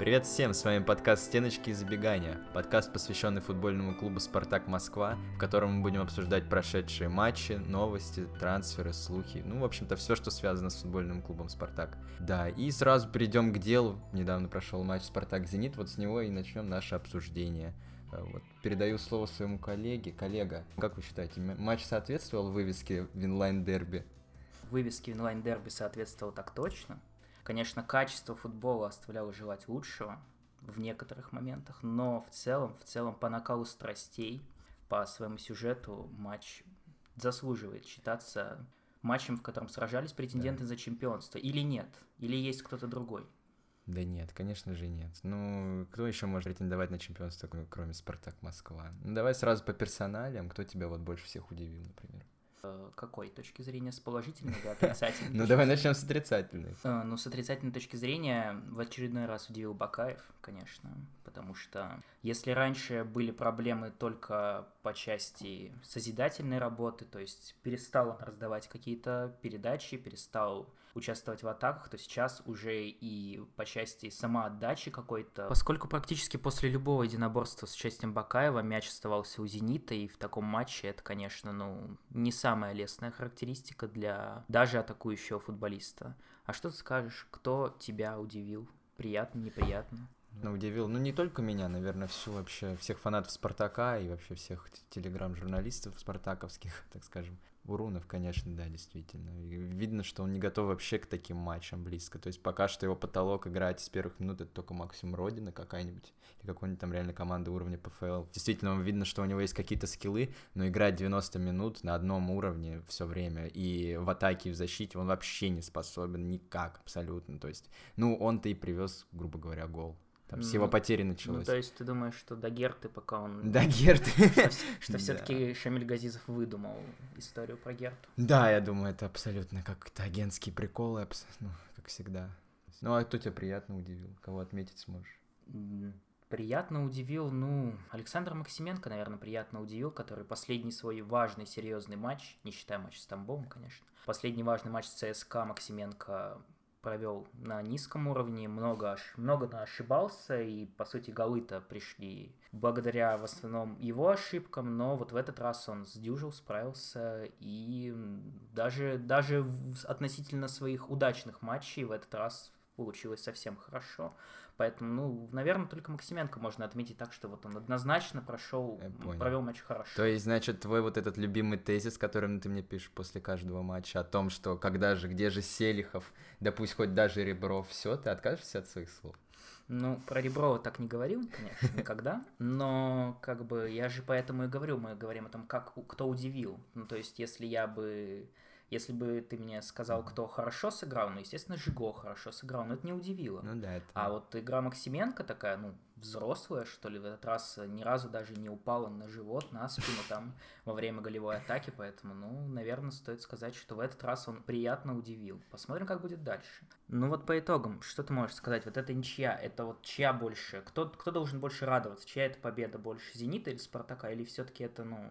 Привет всем, с вами подкаст «Стеночки и забегания», подкаст, посвященный футбольному клубу «Спартак Москва», в котором мы будем обсуждать прошедшие матчи, новости, трансферы, слухи, ну, в общем-то, все, что связано с футбольным клубом «Спартак». Да, и сразу перейдем к делу. Недавно прошел матч «Спартак-Зенит», вот с него и начнем наше обсуждение. Э, вот, передаю слово своему коллеге. Коллега, как вы считаете, матч соответствовал вывеске «Winline-дерби»? Вывеске «Winline-дерби» соответствовал так точно. Конечно, качество футбола оставляло желать лучшего в некоторых моментах, но в целом, в целом по накалу страстей, по своему сюжету матч заслуживает считаться матчем, в котором сражались претенденты да. за чемпионство. Или нет? Или есть кто-то другой? Да нет, конечно же нет. Ну, кто еще может претендовать на чемпионство, кроме Спартак Москва? Ну, давай сразу по персоналиям. Кто тебя вот больше всех удивил, например? Э, какой точки зрения? С положительной или отрицательной? Ну, давай начнем с отрицательной. Э, ну, с отрицательной точки зрения в очередной раз удивил Бакаев, конечно, потому что если раньше были проблемы только по части созидательной работы, то есть перестал он раздавать какие-то передачи, перестал участвовать в атаках, то сейчас уже и по части самоотдачи какой-то. Поскольку практически после любого единоборства с участием Бакаева мяч оставался у «Зенита», и в таком матче это, конечно, ну, не самая лестная характеристика для даже атакующего футболиста. А что ты скажешь, кто тебя удивил? Приятно, неприятно? Ну, удивил, ну, не только меня, наверное, всю вообще, всех фанатов Спартака и вообще всех телеграм-журналистов спартаковских, так скажем. Урунов, конечно, да, действительно. И видно, что он не готов вообще к таким матчам близко. То есть пока что его потолок играть с первых минут это только максимум Родина какая-нибудь или какой-нибудь там реально команда уровня ПФЛ. Действительно, видно, что у него есть какие-то скиллы, но играть 90 минут на одном уровне все время и в атаке и в защите он вообще не способен никак абсолютно. То есть, ну, он-то и привез, грубо говоря, гол. Там с его ну, потери началось. Ну, то есть ты думаешь, что до Герты, пока он... До Герты. Что все-таки Шамиль Газизов выдумал историю про Герту. Да, я думаю, это абсолютно как-то агентский прикол, ну, как всегда. Ну, а кто тебя приятно удивил? Кого отметить сможешь? Приятно удивил, ну, Александр Максименко, наверное, приятно удивил, который последний свой важный, серьезный матч, не считая матч с Тамбовым, конечно, последний важный матч с ЦСКА Максименко провел на низком уровне, много, много ошибался, и, по сути, голы-то пришли благодаря в основном его ошибкам, но вот в этот раз он сдюжил, справился, и даже, даже относительно своих удачных матчей в этот раз получилось совсем хорошо. Поэтому, ну, наверное, только Максименко можно отметить так, что вот он однозначно прошел, провел матч хорошо. То есть, значит, твой вот этот любимый тезис, которым ты мне пишешь после каждого матча, о том, что когда же, где же Селихов, да пусть хоть даже Ребров, все, ты откажешься от своих слов? Ну, про Реброва так не говорил, конечно, никогда, но как бы я же поэтому и говорю, мы говорим о том, как кто удивил. Ну, то есть, если я бы если бы ты мне сказал, кто хорошо сыграл, ну, естественно, Жиго хорошо сыграл, но это не удивило. Ну да, это... А вот игра Максименко такая, ну, взрослая, что ли, в этот раз ни разу даже не упала на живот, на спину там во время голевой атаки, поэтому, ну, наверное, стоит сказать, что в этот раз он приятно удивил. Посмотрим, как будет дальше. Ну вот по итогам, что ты можешь сказать? Вот эта ничья, это вот чья больше? Кто, кто должен больше радоваться? Чья это победа больше? Зенита или Спартака? Или все-таки это, ну,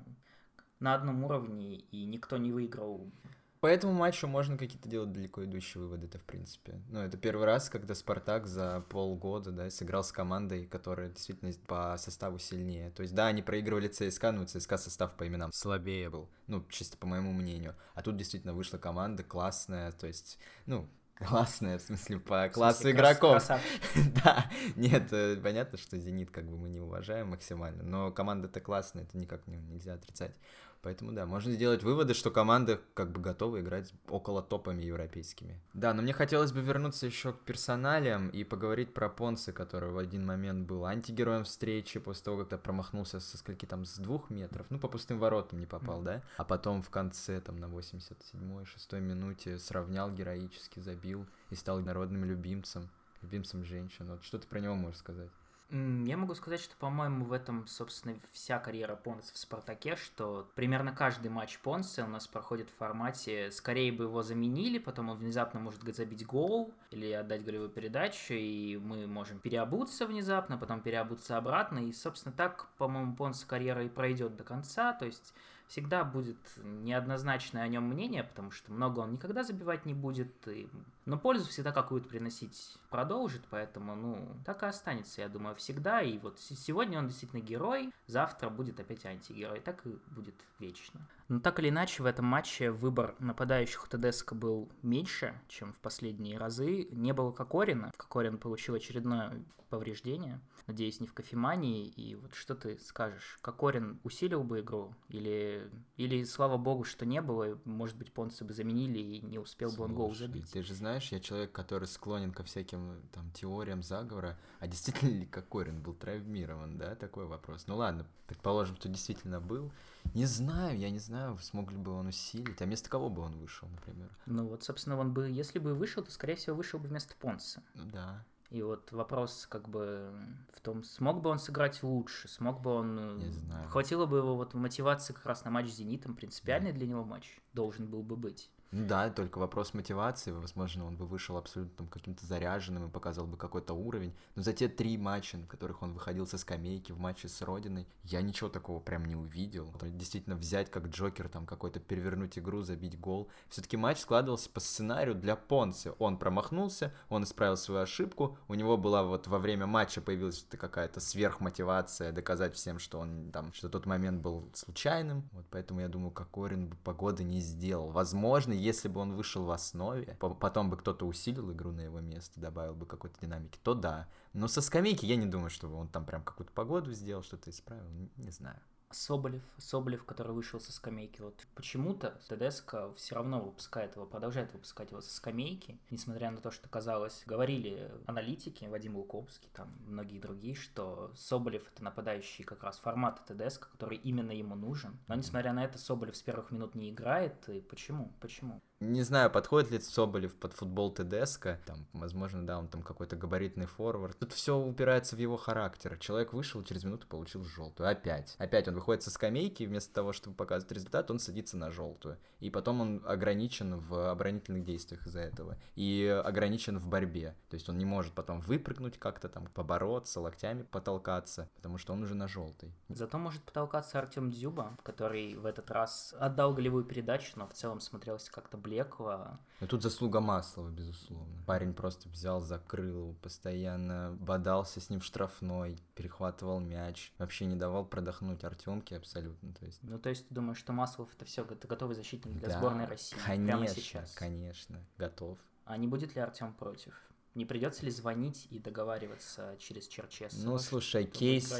на одном уровне и никто не выиграл по этому матчу можно какие-то делать далеко идущие выводы-то, в принципе. Ну, это первый раз, когда Спартак за полгода, да, сыграл с командой, которая действительно по составу сильнее. То есть, да, они проигрывали ЦСКА, но ЦСКА состав по именам слабее был. Ну, чисто по моему мнению. А тут действительно вышла команда классная, то есть, ну, классная, в смысле, по классу смысле, игроков. да, нет, э, понятно, что Зенит как бы мы не уважаем максимально, но команда-то классная, это никак не, нельзя отрицать. Поэтому да, можно сделать выводы, что команда как бы готова играть около топами европейскими. Да, но мне хотелось бы вернуться еще к персоналиям и поговорить про Понса, который в один момент был антигероем встречи после того, как то промахнулся со скольки там, с двух метров, ну, по пустым воротам не попал, да? А потом в конце, там, на 87-й, 6 минуте сравнял героически, забил и стал народным любимцем, любимцем женщин. Вот что ты про него можешь сказать? Я могу сказать, что, по-моему, в этом, собственно, вся карьера Понса в «Спартаке», что примерно каждый матч Понса у нас проходит в формате «скорее бы его заменили, потом он внезапно может забить гол или отдать голевую передачу, и мы можем переобуться внезапно, потом переобуться обратно». И, собственно, так, по-моему, Понса карьера и пройдет до конца, то есть всегда будет неоднозначное о нем мнение, потому что много он никогда забивать не будет, и... но пользу всегда какую-то приносить продолжит, поэтому, ну, так и останется, я думаю, всегда. И вот сегодня он действительно герой, завтра будет опять антигерой, так и будет вечно. Но так или иначе, в этом матче выбор нападающих у ТДСК был меньше, чем в последние разы. Не было Кокорина. Кокорин получил очередное повреждение. Надеюсь, не в кофемании. И вот что ты скажешь? Кокорин усилил бы игру? Или, или слава богу, что не было? Может быть, Понса бы заменили и не успел бы он гол забить? Ты же знаешь, я человек, который склонен ко всяким там теориям заговора. А действительно ли Кокорин был травмирован, да? Такой вопрос. Ну ладно, предположим, что действительно был. Не знаю, я не знаю, смог ли бы он усилить. А вместо кого бы он вышел, например? Ну вот, собственно, он бы, если бы вышел, то, скорее всего, вышел бы вместо Понса. Да. И вот вопрос как бы в том, смог бы он сыграть лучше, смог бы он... Не знаю. Хватило бы его вот мотивации как раз на матч с «Зенитом», принципиальный да. для него матч должен был бы быть. Ну да, только вопрос мотивации. Возможно, он бы вышел абсолютно каким-то заряженным и показал бы какой-то уровень. Но за те три матча, в которых он выходил со скамейки в матче с Родиной, я ничего такого прям не увидел. Действительно, взять как Джокер, там какой-то перевернуть игру, забить гол. Все-таки матч складывался по сценарию для Понси. Он промахнулся, он исправил свою ошибку. У него была вот во время матча появилась какая-то сверхмотивация доказать всем, что он там, что тот момент был случайным. Вот поэтому я думаю, Кокорин бы погоды не сделал. Возможно, если бы он вышел в основе, потом бы кто-то усилил игру на его место, добавил бы какой-то динамики, то да. Но со скамейки я не думаю, что он там прям какую-то погоду сделал, что-то исправил, не знаю. Соболев, Соболев, который вышел со скамейки, вот почему-то ТДСК все равно выпускает его, продолжает выпускать его со скамейки, несмотря на то, что казалось, говорили аналитики, Вадим Луковский, там многие другие, что Соболев это нападающий как раз формат ТДСК, который именно ему нужен. Но несмотря на это, Соболев с первых минут не играет, и почему? Почему? Не знаю, подходит ли Соболев под футбол ТДСК, там, возможно, да, он там какой-то габаритный форвард. Тут все упирается в его характер. Человек вышел, через минуту получил желтую. Опять. Опять он выходит со скамейки, вместо того, чтобы показывать результат, он садится на желтую. И потом он ограничен в оборонительных действиях из-за этого. И ограничен в борьбе. То есть он не может потом выпрыгнуть как-то там, побороться, локтями потолкаться, потому что он уже на желтой. Зато может потолкаться Артем Дзюба, который в этот раз отдал голевую передачу, но в целом смотрелся как-то блекло. Ну тут заслуга Маслова, безусловно. Парень просто взял, закрыл, постоянно бодался с ним в штрафной, перехватывал мяч, вообще не давал продохнуть Артемке абсолютно. То есть... Ну то есть ты думаешь, что Маслов это все, это готовый защитник для да, сборной России? Конечно, прямо сейчас. конечно, готов. А не будет ли Артем против? Не придется ли звонить и договариваться через Черчесова? Ну, слушай, кейс,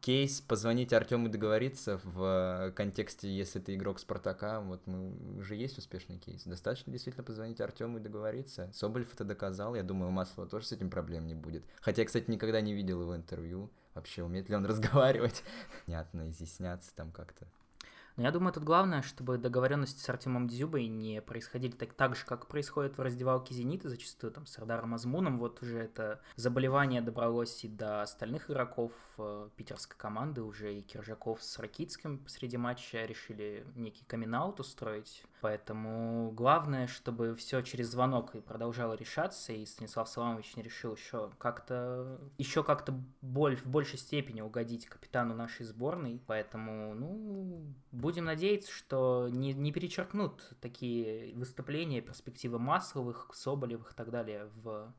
кейс позвонить Артему и договориться в контексте, если ты игрок Спартака, вот мы, уже есть успешный кейс. Достаточно действительно позвонить Артему и договориться. Соболев это доказал, я думаю, у Маслова тоже с этим проблем не будет. Хотя я, кстати, никогда не видел его интервью. Вообще, умеет ли он разговаривать? Понятно, изъясняться там как-то. Но я думаю, тут главное, чтобы договоренности с Артемом Дзюбой не происходили так, так же, как происходит в раздевалке «Зенита», зачастую там с Ардаром Азмуном. Вот уже это заболевание добралось и до остальных игроков э, питерской команды. Уже и Киржаков с Ракитским посреди матча решили некий камин устроить. Поэтому главное, чтобы все через звонок и продолжало решаться, и Станислав Саламович не решил еще как-то еще как-то боль, в большей степени угодить капитану нашей сборной. Поэтому, ну, будем надеяться, что не, не перечеркнут такие выступления, перспективы Масловых, Соболевых и так далее в,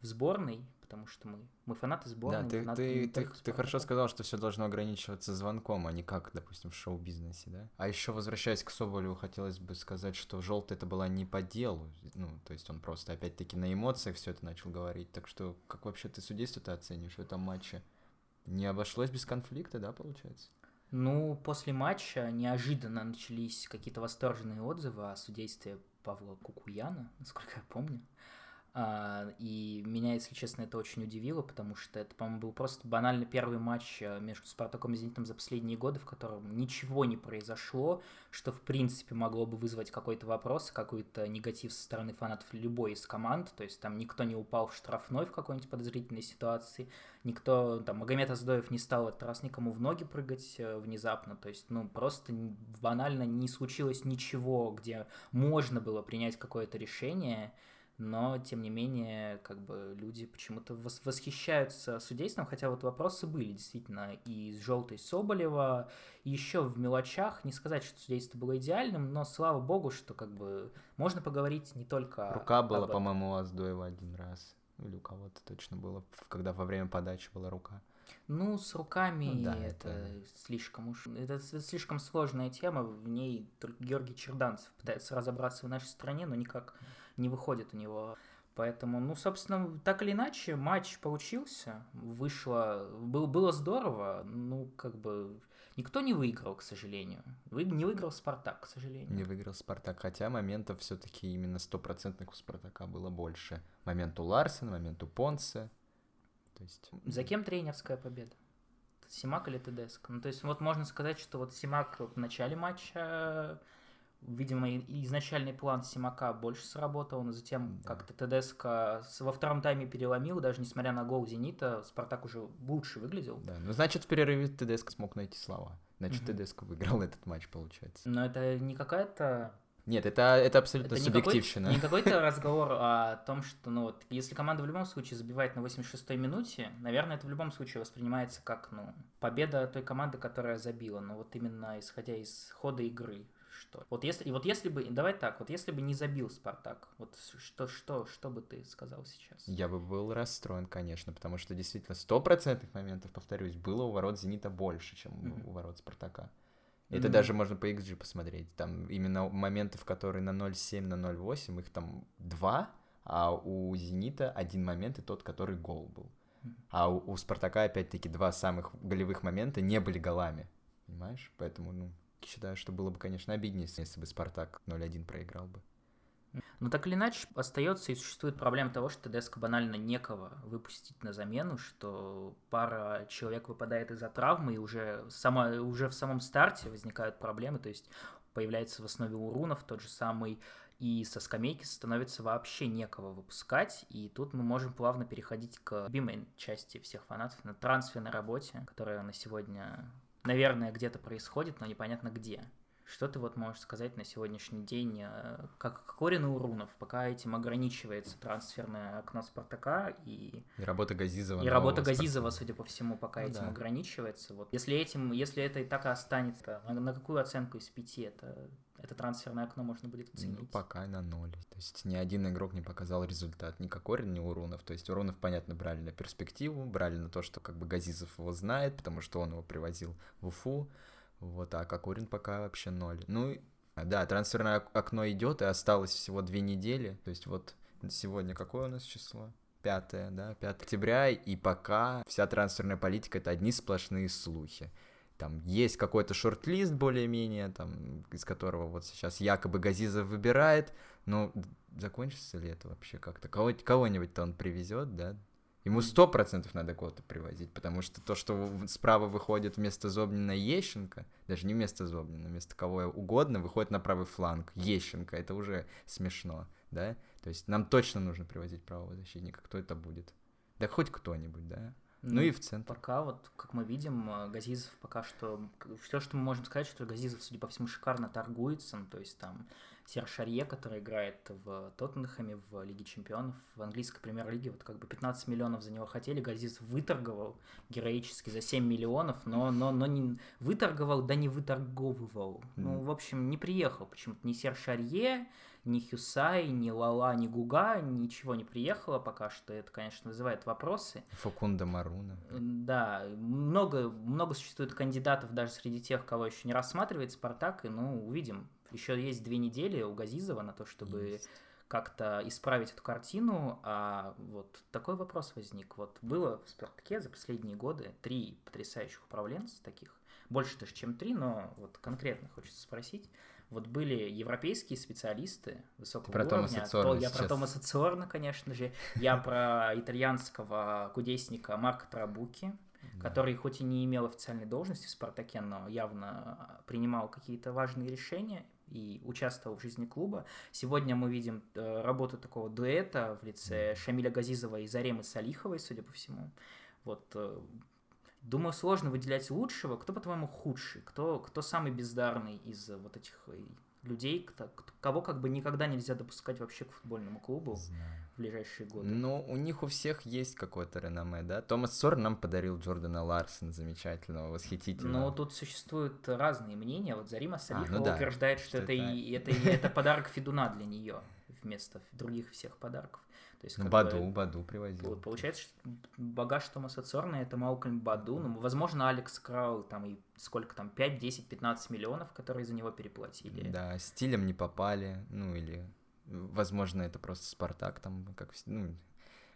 в сборной, потому что мы, мы фанаты сборной. Да, ты, фанаты ты, ты, ты хорошо сказал, что все должно ограничиваться звонком, а не как, допустим, в шоу-бизнесе, да? А еще, возвращаясь к Соболеву, хотелось бы сказать, что желтый это была не по делу, ну, то есть он просто, опять-таки, на эмоциях все это начал говорить, так что как вообще ты судейство-то оценишь в этом матче? Не обошлось без конфликта, да, получается? Ну, после матча неожиданно начались какие-то восторженные отзывы о судействе Павла Кукуяна, насколько я помню. А, и меня, если честно, это очень удивило, потому что это, по-моему, был просто банально первый матч э, между Спартаком и Зенитом за последние годы, в котором ничего не произошло, что, в принципе, могло бы вызвать какой-то вопрос, какой-то негатив со стороны фанатов любой из команд. То есть там никто не упал в штрафной в какой-нибудь подозрительной ситуации, никто, там, Магомед Аздоев не стал этот раз никому в ноги прыгать э, внезапно. То есть, ну, просто банально не случилось ничего, где можно было принять какое-то решение, но, тем не менее, как бы люди почему-то восхищаются судейством, хотя вот вопросы были действительно и с желтой Соболева, и еще в мелочах, не сказать, что судейство было идеальным, но слава богу, что как бы можно поговорить не только Рука была, по-моему, у Аздоева один раз, или у кого-то точно было, когда во время подачи была рука. Ну, с руками ну, да, это, это слишком уж... Это, это слишком сложная тема, в ней только Георгий Черданцев пытается разобраться в нашей стране, но никак не выходит у него. Поэтому, ну, собственно, так или иначе, матч получился, вышло, был, было здорово, ну, как бы, никто не выиграл, к сожалению. Вы, не выиграл Спартак, к сожалению. Не выиграл Спартак, хотя моментов все-таки именно стопроцентных у Спартака было больше. Момент у Ларсена, момент у Понце. То есть... За кем тренерская победа? Симак или Тедеско? Ну, то есть, вот можно сказать, что вот Симак в начале матча видимо, изначальный план Симака больше сработал, но затем да. как-то ТДСК во втором тайме переломил, даже несмотря на гол Зенита, Спартак уже лучше выглядел. Да, ну значит в перерыве ТДСК смог найти слова. Значит, угу. ТДСК выиграл этот матч, получается. Но это не какая-то нет, это, это абсолютно это субъективщина. Не какой-то разговор о том, что, ну вот, если команда в любом случае забивает на 86-й минуте, наверное, это в любом случае воспринимается как, ну, победа той команды, которая забила. Но вот именно исходя из хода игры, что. Вот если, и вот если бы, давай так, вот если бы не забил Спартак, вот что, что, что бы ты сказал сейчас? Я бы был расстроен, конечно, потому что действительно стопроцентных моментов, повторюсь, было у ворот Зенита больше, чем mm-hmm. у ворот Спартака. Это mm-hmm. даже можно по XG посмотреть. Там именно моментов, которые на 0.7, на 0.8, их там два, а у Зенита один момент и тот, который гол был. А у, у Спартака, опять-таки, два самых голевых момента не были голами. Понимаешь? Поэтому, ну, считаю, что было бы, конечно, обиднее, если бы Спартак 0-1 проиграл бы. Но так или иначе, остается и существует проблема того, что ТДСК банально некого выпустить на замену, что пара человек выпадает из-за травмы, и уже, сама, уже в самом старте возникают проблемы, то есть появляется в основе Урунов тот же самый, и со скамейки становится вообще некого выпускать, и тут мы можем плавно переходить к любимой части всех фанатов, на трансферной работе, которая на сегодня наверное, где-то происходит, но непонятно где. Что ты вот можешь сказать на сегодняшний день, э, как Корин Урунов, пока этим ограничивается трансферное окно Спартака и... И работа Газизова. И работа Газизова, Спартака. судя по всему, пока ну, этим да. ограничивается. Вот. Если, этим, если это и так и останется, на, на какую оценку из пяти это, это трансферное окно можно будет оценить? Ну, пока на ноль. То есть ни один игрок не показал результат, ни Кокорин, ни Урунов. То есть Урунов, понятно, брали на перспективу, брали на то, что как бы Газизов его знает, потому что он его привозил в Уфу. Вот, а Кокорин пока вообще ноль. Ну, да, трансферное окно идет, и осталось всего две недели. То есть вот сегодня какое у нас число? 5, да, 5 октября, и пока вся трансферная политика — это одни сплошные слухи. Там есть какой-то шорт-лист более-менее, там, из которого вот сейчас якобы Газизов выбирает, но закончится ли это вообще как-то? Кого- кого-нибудь-то он привезет, да? Ему сто процентов надо кого-то привозить, потому что то, что справа выходит вместо Зобнина Ещенко, даже не вместо Зобнина, вместо кого угодно, выходит на правый фланг Ещенко, это уже смешно, да? То есть нам точно нужно привозить правого защитника, кто это будет? Да хоть кто-нибудь, да? Ну, ну и в центр. Пока вот, как мы видим, э, Газизов пока что... Все, что мы можем сказать, что Газизов, судя по всему, шикарно торгуется. Ну, то есть там Сер Шарье, который играет в Тоттенхэме, в Лиге Чемпионов, в английской премьер-лиге, вот как бы 15 миллионов за него хотели, Газизов выторговал героически за 7 миллионов, но, но, но не выторговал, да не выторговывал. Mm. Ну, в общем, не приехал почему-то ни Сер Шарье, ни Хюсай, ни Лала, ни Гуга, ничего не приехало пока что. Это, конечно, вызывает вопросы. Фукунда Маруна. Да, много, много существует кандидатов даже среди тех, кого еще не рассматривает Спартак, и, ну, увидим. Еще есть две недели у Газизова на то, чтобы есть как-то исправить эту картину, а вот такой вопрос возник. Вот было в Спартаке за последние годы три потрясающих управленца таких, больше даже, чем три, но вот конкретно хочется спросить вот были европейские специалисты высокого про уровня, то я про Томаса Цорна, конечно же, я про итальянского кудесника Марка Трабуки, который хоть и не имел официальной должности в «Спартаке», но явно принимал какие-то важные решения и участвовал в жизни клуба. Сегодня мы видим э, работу такого дуэта в лице Шамиля Газизова и Заремы Салиховой, судя по всему. Вот э, Думаю, сложно выделять лучшего. Кто, по-твоему, худший? Кто, кто самый бездарный из вот этих людей, кого как бы никогда нельзя допускать вообще к футбольному клубу Знаю. в ближайшие годы. Ну, у них у всех есть какое-то реноме, да? Томас Сор нам подарил Джордана Ларсона замечательного, восхитительного. Но тут существуют разные мнения. Вот Зарима Салихова а, ну да, утверждает, что, что это, это... И, это, это подарок Федуна для нее вместо других всех подарков. То есть, ну, Баду, бы, Баду привозил. Вот, получается, что багаж Томаса Цорна это Малкольм Баду, ну, возможно, Алекс Крау, там, и сколько там, 5, 10, 15 миллионов, которые за него переплатили. Да, стилем не попали, ну, или, возможно, это просто Спартак, там, как, ну,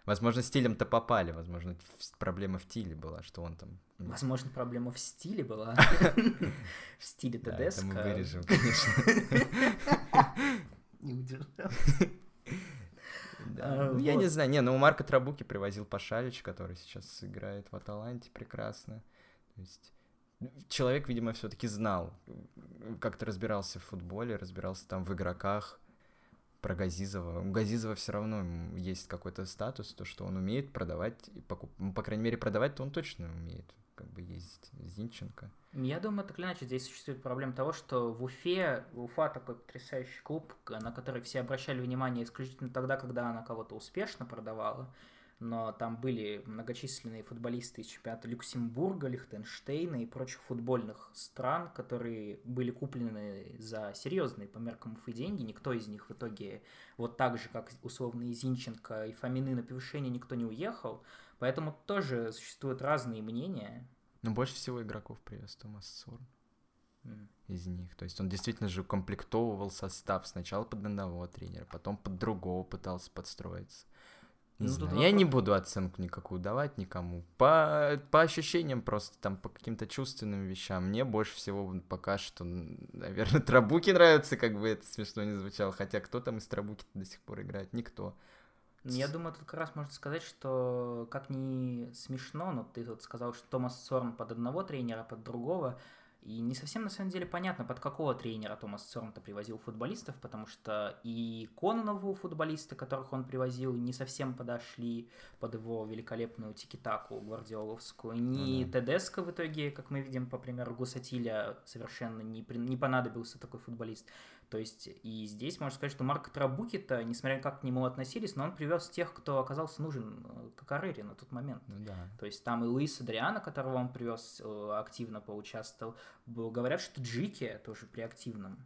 Возможно, стилем-то попали, возможно, проблема в стиле была, что он там... Возможно, проблема в стиле была. В стиле ТДСК. Да, это мы вырежем, конечно. Не удержал. Да. А, я не знаю. Не, ну у Марка Трабуки привозил Пашалич, который сейчас играет в Аталанте прекрасно. То есть человек, видимо, все-таки знал, как-то разбирался в футболе, разбирался там в игроках. Про Газизова. У Газизова все равно есть какой-то статус, то, что он умеет продавать, покуп... Ну, по крайней мере, продавать-то он точно умеет, как бы есть Зинченко. Я думаю, так или иначе, здесь существует проблема того, что в Уфе, Уфа такой потрясающий клуб, на который все обращали внимание исключительно тогда, когда она кого-то успешно продавала, но там были многочисленные футболисты из чемпионата Люксембурга, Лихтенштейна и прочих футбольных стран, которые были куплены за серьезные по меркам Уфы деньги. Никто из них в итоге, вот так же, как условные Зинченко и Фомины на повышение, никто не уехал. Поэтому тоже существуют разные мнения. Но больше всего игроков привез Томас Сорн mm. из них. То есть он действительно же комплектовывал состав сначала под одного тренера, потом под другого пытался подстроиться. Не ну, знаю. Я не буду оценку никакую давать никому. По, по ощущениям просто, там, по каким-то чувственным вещам. Мне больше всего пока что, наверное, Трабуки нравится, как бы это смешно не звучало. Хотя кто там из Трабуки до сих пор играет? Никто. Я думаю, тут как раз можно сказать, что как ни смешно, но ты вот сказал, что Томас Сорн под одного тренера, под другого, и не совсем на самом деле понятно, под какого тренера Томас Сорн-то привозил футболистов, потому что и Кононову футболисты, которых он привозил, не совсем подошли под его великолепную тикитаку гвардиоловскую. Ни ну, да. Тедеско в итоге, как мы видим по примеру Гусатиля, совершенно не, не понадобился такой футболист. То есть и здесь можно сказать, что Марк Трабуки-то, несмотря как к нему относились, но он привез тех, кто оказался нужен э, Кокарере на тот момент. Ну, да. То есть там и Луис Адриана, которого он привез, э, активно поучаствовал. Говорят, что Джики тоже при активном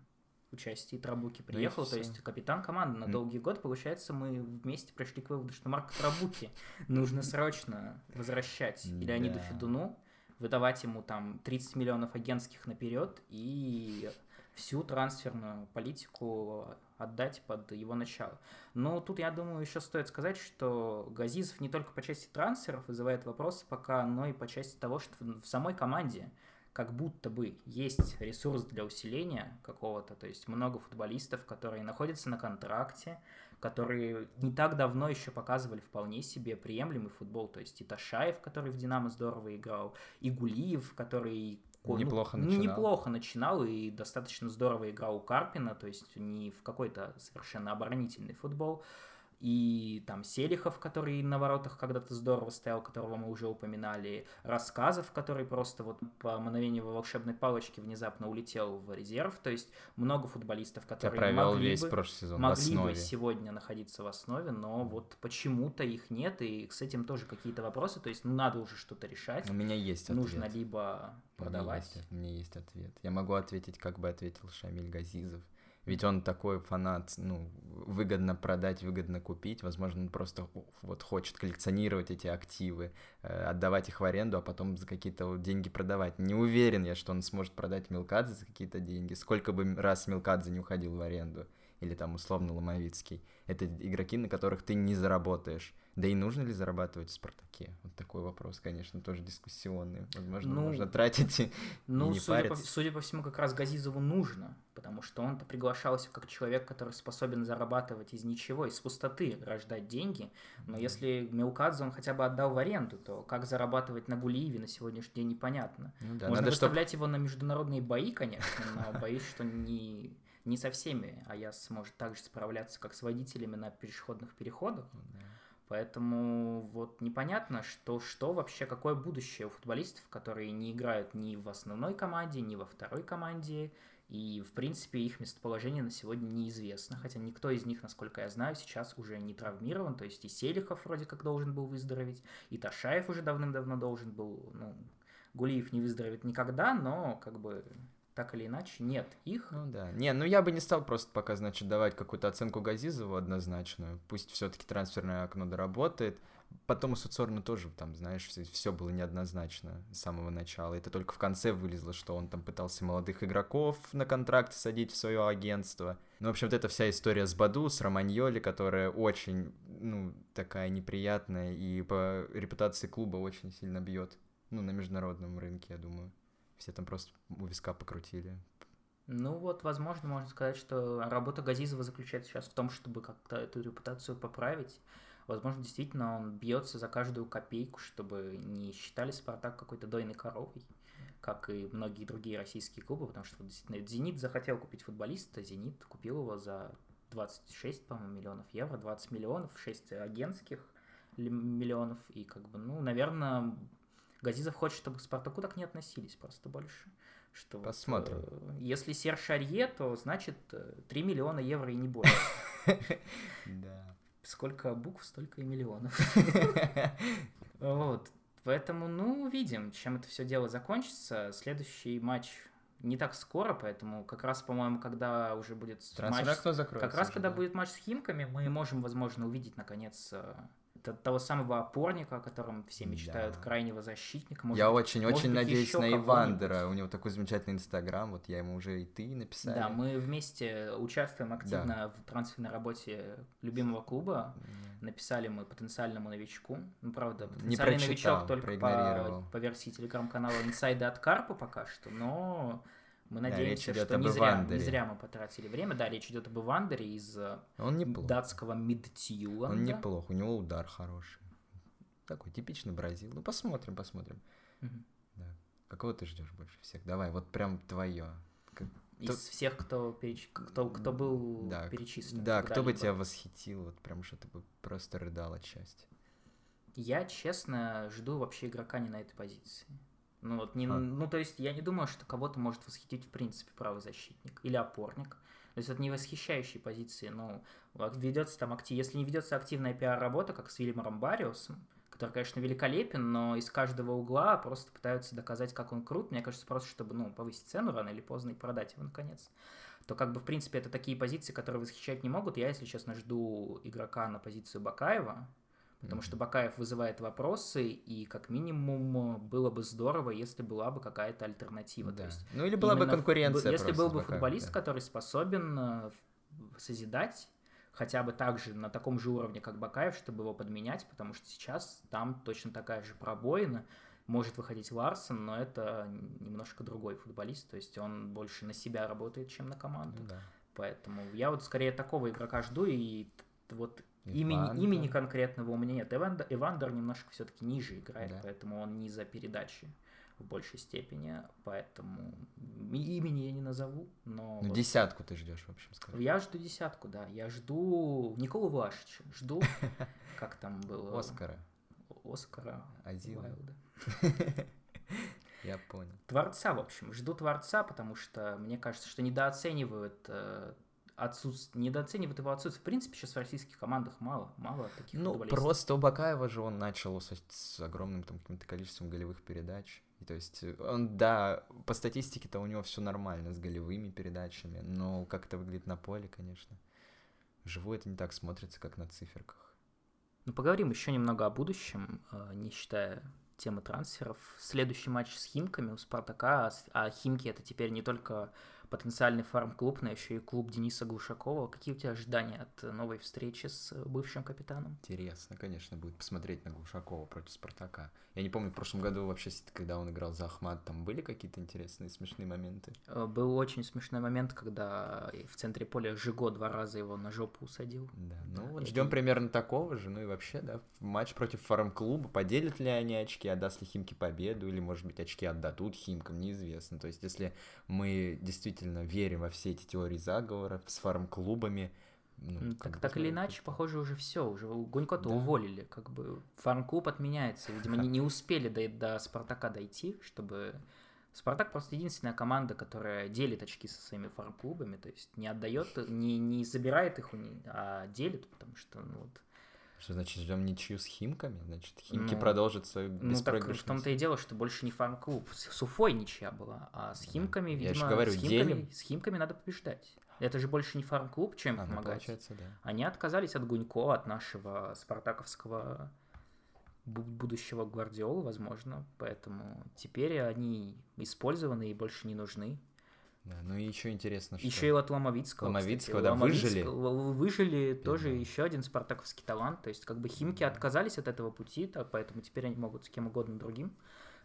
участии Трабуки приехал, то есть капитан команды на долгий год. Получается, мы вместе пришли к выводу, что Марк Трабуки нужно срочно возвращать или Леониду Федуну, выдавать ему там 30 миллионов агентских наперед и всю трансферную политику отдать под его начало. Но тут, я думаю, еще стоит сказать, что Газизов не только по части трансферов вызывает вопросы пока, но и по части того, что в самой команде как будто бы есть ресурс для усиления какого-то, то есть много футболистов, которые находятся на контракте, которые не так давно еще показывали вполне себе приемлемый футбол, то есть и Ташаев, который в «Динамо» здорово играл, и Гулиев, который неплохо ну, начинал. Неплохо начинал и достаточно здорово играл у Карпина, то есть не в какой-то совершенно оборонительный футбол и там Селихов, который на воротах когда-то здорово стоял, которого мы уже упоминали, Рассказов, который просто вот по мановению волшебной палочки внезапно улетел в резерв, то есть много футболистов, которые могли, весь бы, сезон могли бы сегодня находиться в основе, но вот почему-то их нет, и с этим тоже какие-то вопросы, то есть ну, надо уже что-то решать. У меня есть ответ. Нужно либо продавать. У меня, есть, у меня есть ответ. Я могу ответить, как бы ответил Шамиль Газизов. Ведь он такой фанат, ну, выгодно продать, выгодно купить. Возможно, он просто вот хочет коллекционировать эти активы, э, отдавать их в аренду, а потом за какие-то деньги продавать. Не уверен я, что он сможет продать Милкадзе за какие-то деньги. Сколько бы раз Милкадзе не уходил в аренду. Или там условно Ломовицкий. Это игроки, на которых ты не заработаешь. Да и нужно ли зарабатывать в «Спартаке»? Вот такой вопрос, конечно, тоже дискуссионный. Возможно, ну, можно тратить и ну, не судя париться. По, судя по всему, как раз Газизову нужно, потому что он-то приглашался как человек, который способен зарабатывать из ничего, из пустоты, рождать деньги. Но mm-hmm. если Мелкадзе он хотя бы отдал в аренду, то как зарабатывать на Гулиеве на сегодняшний день непонятно. Ну, да, можно выставлять чтоб... его на международные бои, конечно, но боюсь, что не не со всеми АЯС сможет так же справляться, как с водителями на пешеходных переходах. Mm-hmm. Поэтому вот непонятно, что, что вообще, какое будущее у футболистов, которые не играют ни в основной команде, ни во второй команде, И, в принципе, их местоположение на сегодня неизвестно, хотя никто из них, насколько я знаю, сейчас уже не травмирован, то есть и Селихов вроде как должен был выздороветь, и Ташаев уже давным-давно должен был, ну, Гулиев не выздоровеет никогда, но как бы так или иначе, нет их. Ну да. Не, ну я бы не стал просто пока, значит, давать какую-то оценку Газизову однозначную. Пусть все-таки трансферное окно доработает. Потом у Суцорна тоже, там, знаешь, все было неоднозначно с самого начала. Это только в конце вылезло, что он там пытался молодых игроков на контракт садить в свое агентство. Ну, в общем, вот эта вся история с Баду, с Романьоли, которая очень, ну, такая неприятная и по репутации клуба очень сильно бьет. Ну, на международном рынке, я думаю. Все там просто у виска покрутили. Ну вот, возможно, можно сказать, что работа Газизова заключается сейчас в том, чтобы как-то эту репутацию поправить. Возможно, действительно он бьется за каждую копейку, чтобы не считали Спартак какой-то дойной коровой, как и многие другие российские клубы, потому что действительно Зенит захотел купить футболиста, Зенит купил его за 26, по-моему, миллионов евро, 20 миллионов, 6 агентских миллионов, и как бы, ну, наверное, Газизов хочет, чтобы к Спартаку так не относились просто больше. Что Посмотрим. Вот, э, если Серж Арье, то значит 3 э, миллиона евро и не больше. Да. Сколько букв, столько и миллионов. Вот. Поэтому, ну, увидим, чем это все дело закончится. Следующий матч не так скоро, поэтому как раз, по-моему, когда уже будет матч... Как раз, когда будет матч с Химками, мы можем, возможно, увидеть, наконец, э, того самого опорника, о котором все мечтают, да. крайнего защитника. Может, я очень-очень надеюсь на Ивандера. У него такой замечательный инстаграм. Вот я ему уже и ты написал. Да, мы вместе участвуем активно да. в трансферной работе любимого клуба. Mm. Написали мы потенциальному новичку. Ну, правда, потенциальный Не новичок только по, по версии телеграм-канала Инсайда от Карпа пока что, но мы надеемся, да, что не зря, не зря мы потратили время. Да, речь идет об Ивандере из э, Он неплох. датского Мидтьюланда. Он неплох, у него удар хороший. Такой типичный бразил. Ну, посмотрим, посмотрим. Угу. Да. Какого ты ждешь больше всех? Давай, вот прям твое. Из кто... всех, кто, переч... кто, кто был да, перечислен. Да, кто бы тебя восхитил, вот прям что ты бы просто рыдал от счастья. Я, честно, жду вообще игрока не на этой позиции. Ну, вот не, а. ну, то есть я не думаю, что кого-то может восхитить в принципе правый защитник или опорник. То есть это не восхищающие позиции, но ведется там актив... если не ведется активная пиар-работа, как с Вильямом Бариусом, который, конечно, великолепен, но из каждого угла просто пытаются доказать, как он крут. Мне кажется, просто чтобы, ну, повысить цену рано или поздно и продать его наконец. То как бы, в принципе, это такие позиции, которые восхищать не могут. Я, если честно, жду игрока на позицию Бакаева, потому что Бакаев вызывает вопросы, и как минимум было бы здорово, если была бы какая-то альтернатива. Да. То есть ну или была бы конкуренция. Если был бы Бакаев, футболист, да. который способен э, созидать хотя бы так же, на таком же уровне, как Бакаев, чтобы его подменять, потому что сейчас там точно такая же пробоина, может выходить Ларсон, но это немножко другой футболист, то есть он больше на себя работает, чем на команду. Да. Поэтому я вот скорее такого игрока жду, и вот Имени, имени конкретного у меня нет. Эвандер, Эвандер немножко все-таки ниже играет, да. поэтому он не за передачи в большей степени, поэтому имени я не назову, но... Ну, вот... десятку ты ждешь, в общем, скажи. Я жду десятку, да. Я жду Николу Влашича, жду, как там было... Оскара. Оскара. Один. Я понял. Творца, в общем. Жду Творца, потому что мне кажется, что недооценивают э, отсутствие, недооценивает его отсутствие. В принципе, сейчас в российских командах мало, мало таких Ну, просто у Бакаева же он начал с, с огромным там каким-то количеством голевых передач. И, то есть он, да, по статистике-то у него все нормально с голевыми передачами, но как это выглядит на поле, конечно. Живое это не так смотрится, как на циферках. Ну, поговорим еще немного о будущем, э, не считая темы трансферов. Следующий матч с Химками у Спартака, а Химки это теперь не только потенциальный фарм-клуб, но еще и клуб Дениса Глушакова. Какие у тебя ожидания от новой встречи с бывшим капитаном? Интересно, конечно, будет посмотреть на Глушакова против Спартака. Я не помню, в прошлом году вообще, когда он играл за Ахмат, там были какие-то интересные, смешные моменты? Э, был очень смешной момент, когда в центре поля Жиго два раза его на жопу усадил. Да, ну да, вот ждем примерно такого же, ну и вообще, да, матч против фарм-клуба, поделят ли они очки, отдаст ли Химки победу, или, может быть, очки отдадут Химкам, неизвестно. То есть, если мы действительно действительно верим во все эти теории заговора с фарм-клубами. Ну, так, так или иначе, похоже, уже все, уже Гунько-то да. уволили, как бы фарм-клуб отменяется, видимо, не, не успели до, до Спартака дойти, чтобы Спартак просто единственная команда, которая делит очки со своими фарм-клубами, то есть не отдает, не, не забирает их а делит, потому что, ну вот, Что значит, ждем ничью с Химками? Значит, Химки Ну, продолжат свою Ну, так в том-то и дело, что больше не фарм-клуб. С с Уфой ничья была, а с Химками, Я видимо, говорю, с, химками, делим. с Химками надо побеждать. Это же больше не фарм-клуб, чем А, ну, помогать. получается, да. Они отказались от Гунько, от нашего спартаковского бу- будущего Гвардиолы, возможно. Поэтому теперь они использованы и больше не нужны. Да, ну и еще интересно, что... Еще и от Ломовицкого. Ломовицкого, кстати. да, Ломовицк- выжили. Выжили тоже Да. еще один спартаковский талант. То есть, как бы Химки отказались от этого пути, так, поэтому теперь они могут с кем угодно другим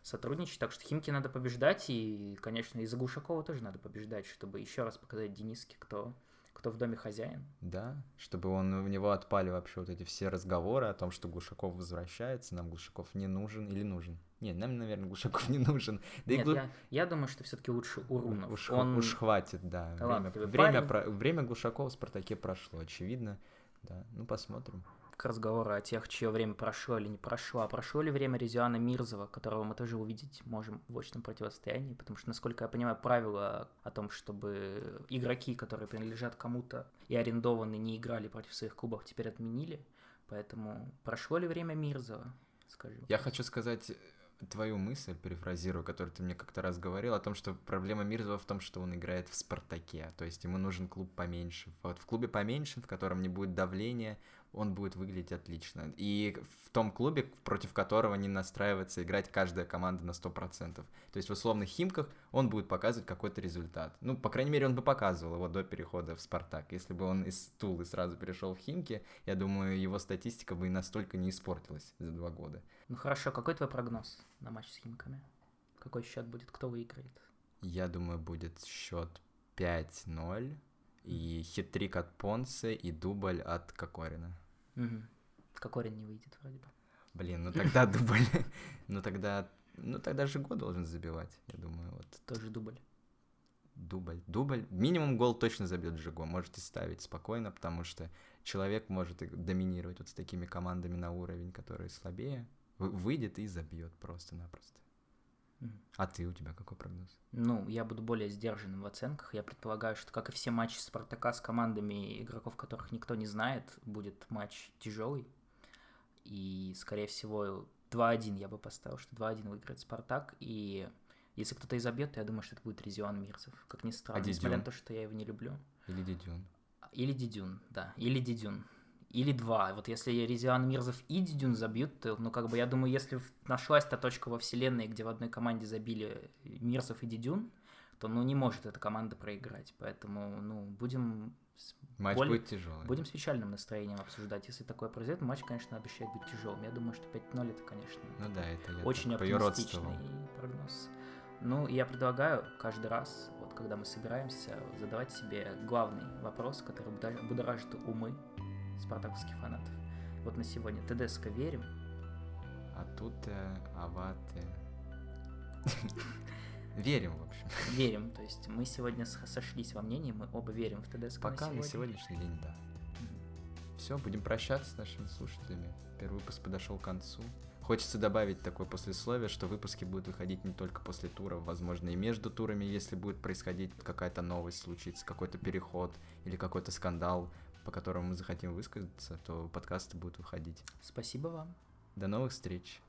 сотрудничать. Так что Химки надо побеждать, и, конечно, и за Глушакова тоже надо побеждать, чтобы еще раз показать Дениске, кто, кто в доме хозяин. Да, чтобы он, у него отпали вообще вот эти все разговоры о том, что Глушаков возвращается, нам Глушаков не нужен или нужен. Нет, нам, наверное, Глушаков не нужен. Да и Нет, Глу- я, я думаю, что все-таки лучше Урунов. Уж, Он- уж хватит, да. Время, талантливый время, парень. про- время Глушакова в Спартаке прошло, очевидно. Да, ну посмотрим. К разговору о тех, чье время прошло или не прошло. А прошло ли время Резиана Мирзова, которого мы тоже увидеть можем в очном противостоянии? Потому что, насколько я понимаю, правило о том, чтобы игроки, которые принадлежат кому-то и арендованы, не играли против своих клубов, теперь отменили. Поэтому прошло ли время Мирзова? Скажи. Я хочу сказать твою мысль, перефразирую, которую ты мне как-то раз говорил, о том, что проблема Мирзова в том, что он играет в «Спартаке», то есть ему нужен клуб поменьше. Вот в клубе поменьше, в котором не будет давления, он будет выглядеть отлично. И в том клубе, против которого не настраивается играть каждая команда на 100%. То есть в условных Химках он будет показывать какой-то результат. Ну, по крайней мере, он бы показывал его до перехода в «Спартак». Если бы он из Тулы сразу перешел в Химки, я думаю, его статистика бы и настолько не испортилась за два года. Ну хорошо, какой твой прогноз на матч с Химками? Какой счет будет? Кто выиграет? Я думаю, будет счет 5-0. И хитрик от Понце, и дубль от Кокорина. Угу. Кокорин не выйдет вроде бы. Блин, ну тогда дубль. Ну тогда. Ну тогда Жиго должен забивать, я думаю, вот. Тоже дубль. Дубль. Дубль. Минимум гол точно забьет Жиго. Можете ставить спокойно, потому что человек может доминировать вот с такими командами на уровень, которые слабее. Вы- Выйдет и забьет просто-напросто. А ты, у тебя какой прогноз? Ну, я буду более сдержанным в оценках. Я предполагаю, что, как и все матчи Спартака с командами, игроков которых никто не знает, будет матч тяжелый. И, скорее всего, 2-1 я бы поставил, что 2-1 выиграет Спартак. И если кто-то и забьет, то я думаю, что это будет Резион Мирзов. Как ни странно, А несмотря на то, что я его не люблю. Или Дидюн? Или Дидюн, да, или Дидюн. Или два. Вот если Резиан Мирзов и Дидюн забьют, то, ну, как бы, я думаю, если нашлась та точка во вселенной, где в одной команде забили Мирзов и Дидюн, то, ну, не может эта команда проиграть. Поэтому, ну, будем, Матч Более- будет тяжелый. будем с печальным настроением обсуждать. Если такое произойдет, матч, конечно, обещает быть тяжелым. Я думаю, что 5-0 это, конечно, Ну да, это очень оптимистичный прогноз. Ну, я предлагаю каждый раз, вот когда мы собираемся, задавать себе главный вопрос, который будо- будоражит умы спартаковских фанатов. Вот на сегодня. ТДСК верим? А тут э, аваты. Верим, в общем. Верим. То есть мы сегодня сошлись во мнении, мы оба верим в ТДСК Пока на на сегодня. сегодняшний день, да. Все, будем прощаться с нашими слушателями. Первый выпуск подошел к концу. Хочется добавить такое послесловие, что выпуски будут выходить не только после туров, возможно, и между турами, если будет происходить какая-то новость, случится какой-то переход или какой-то скандал, по которому мы захотим высказаться, то подкасты будут выходить. Спасибо вам. До новых встреч!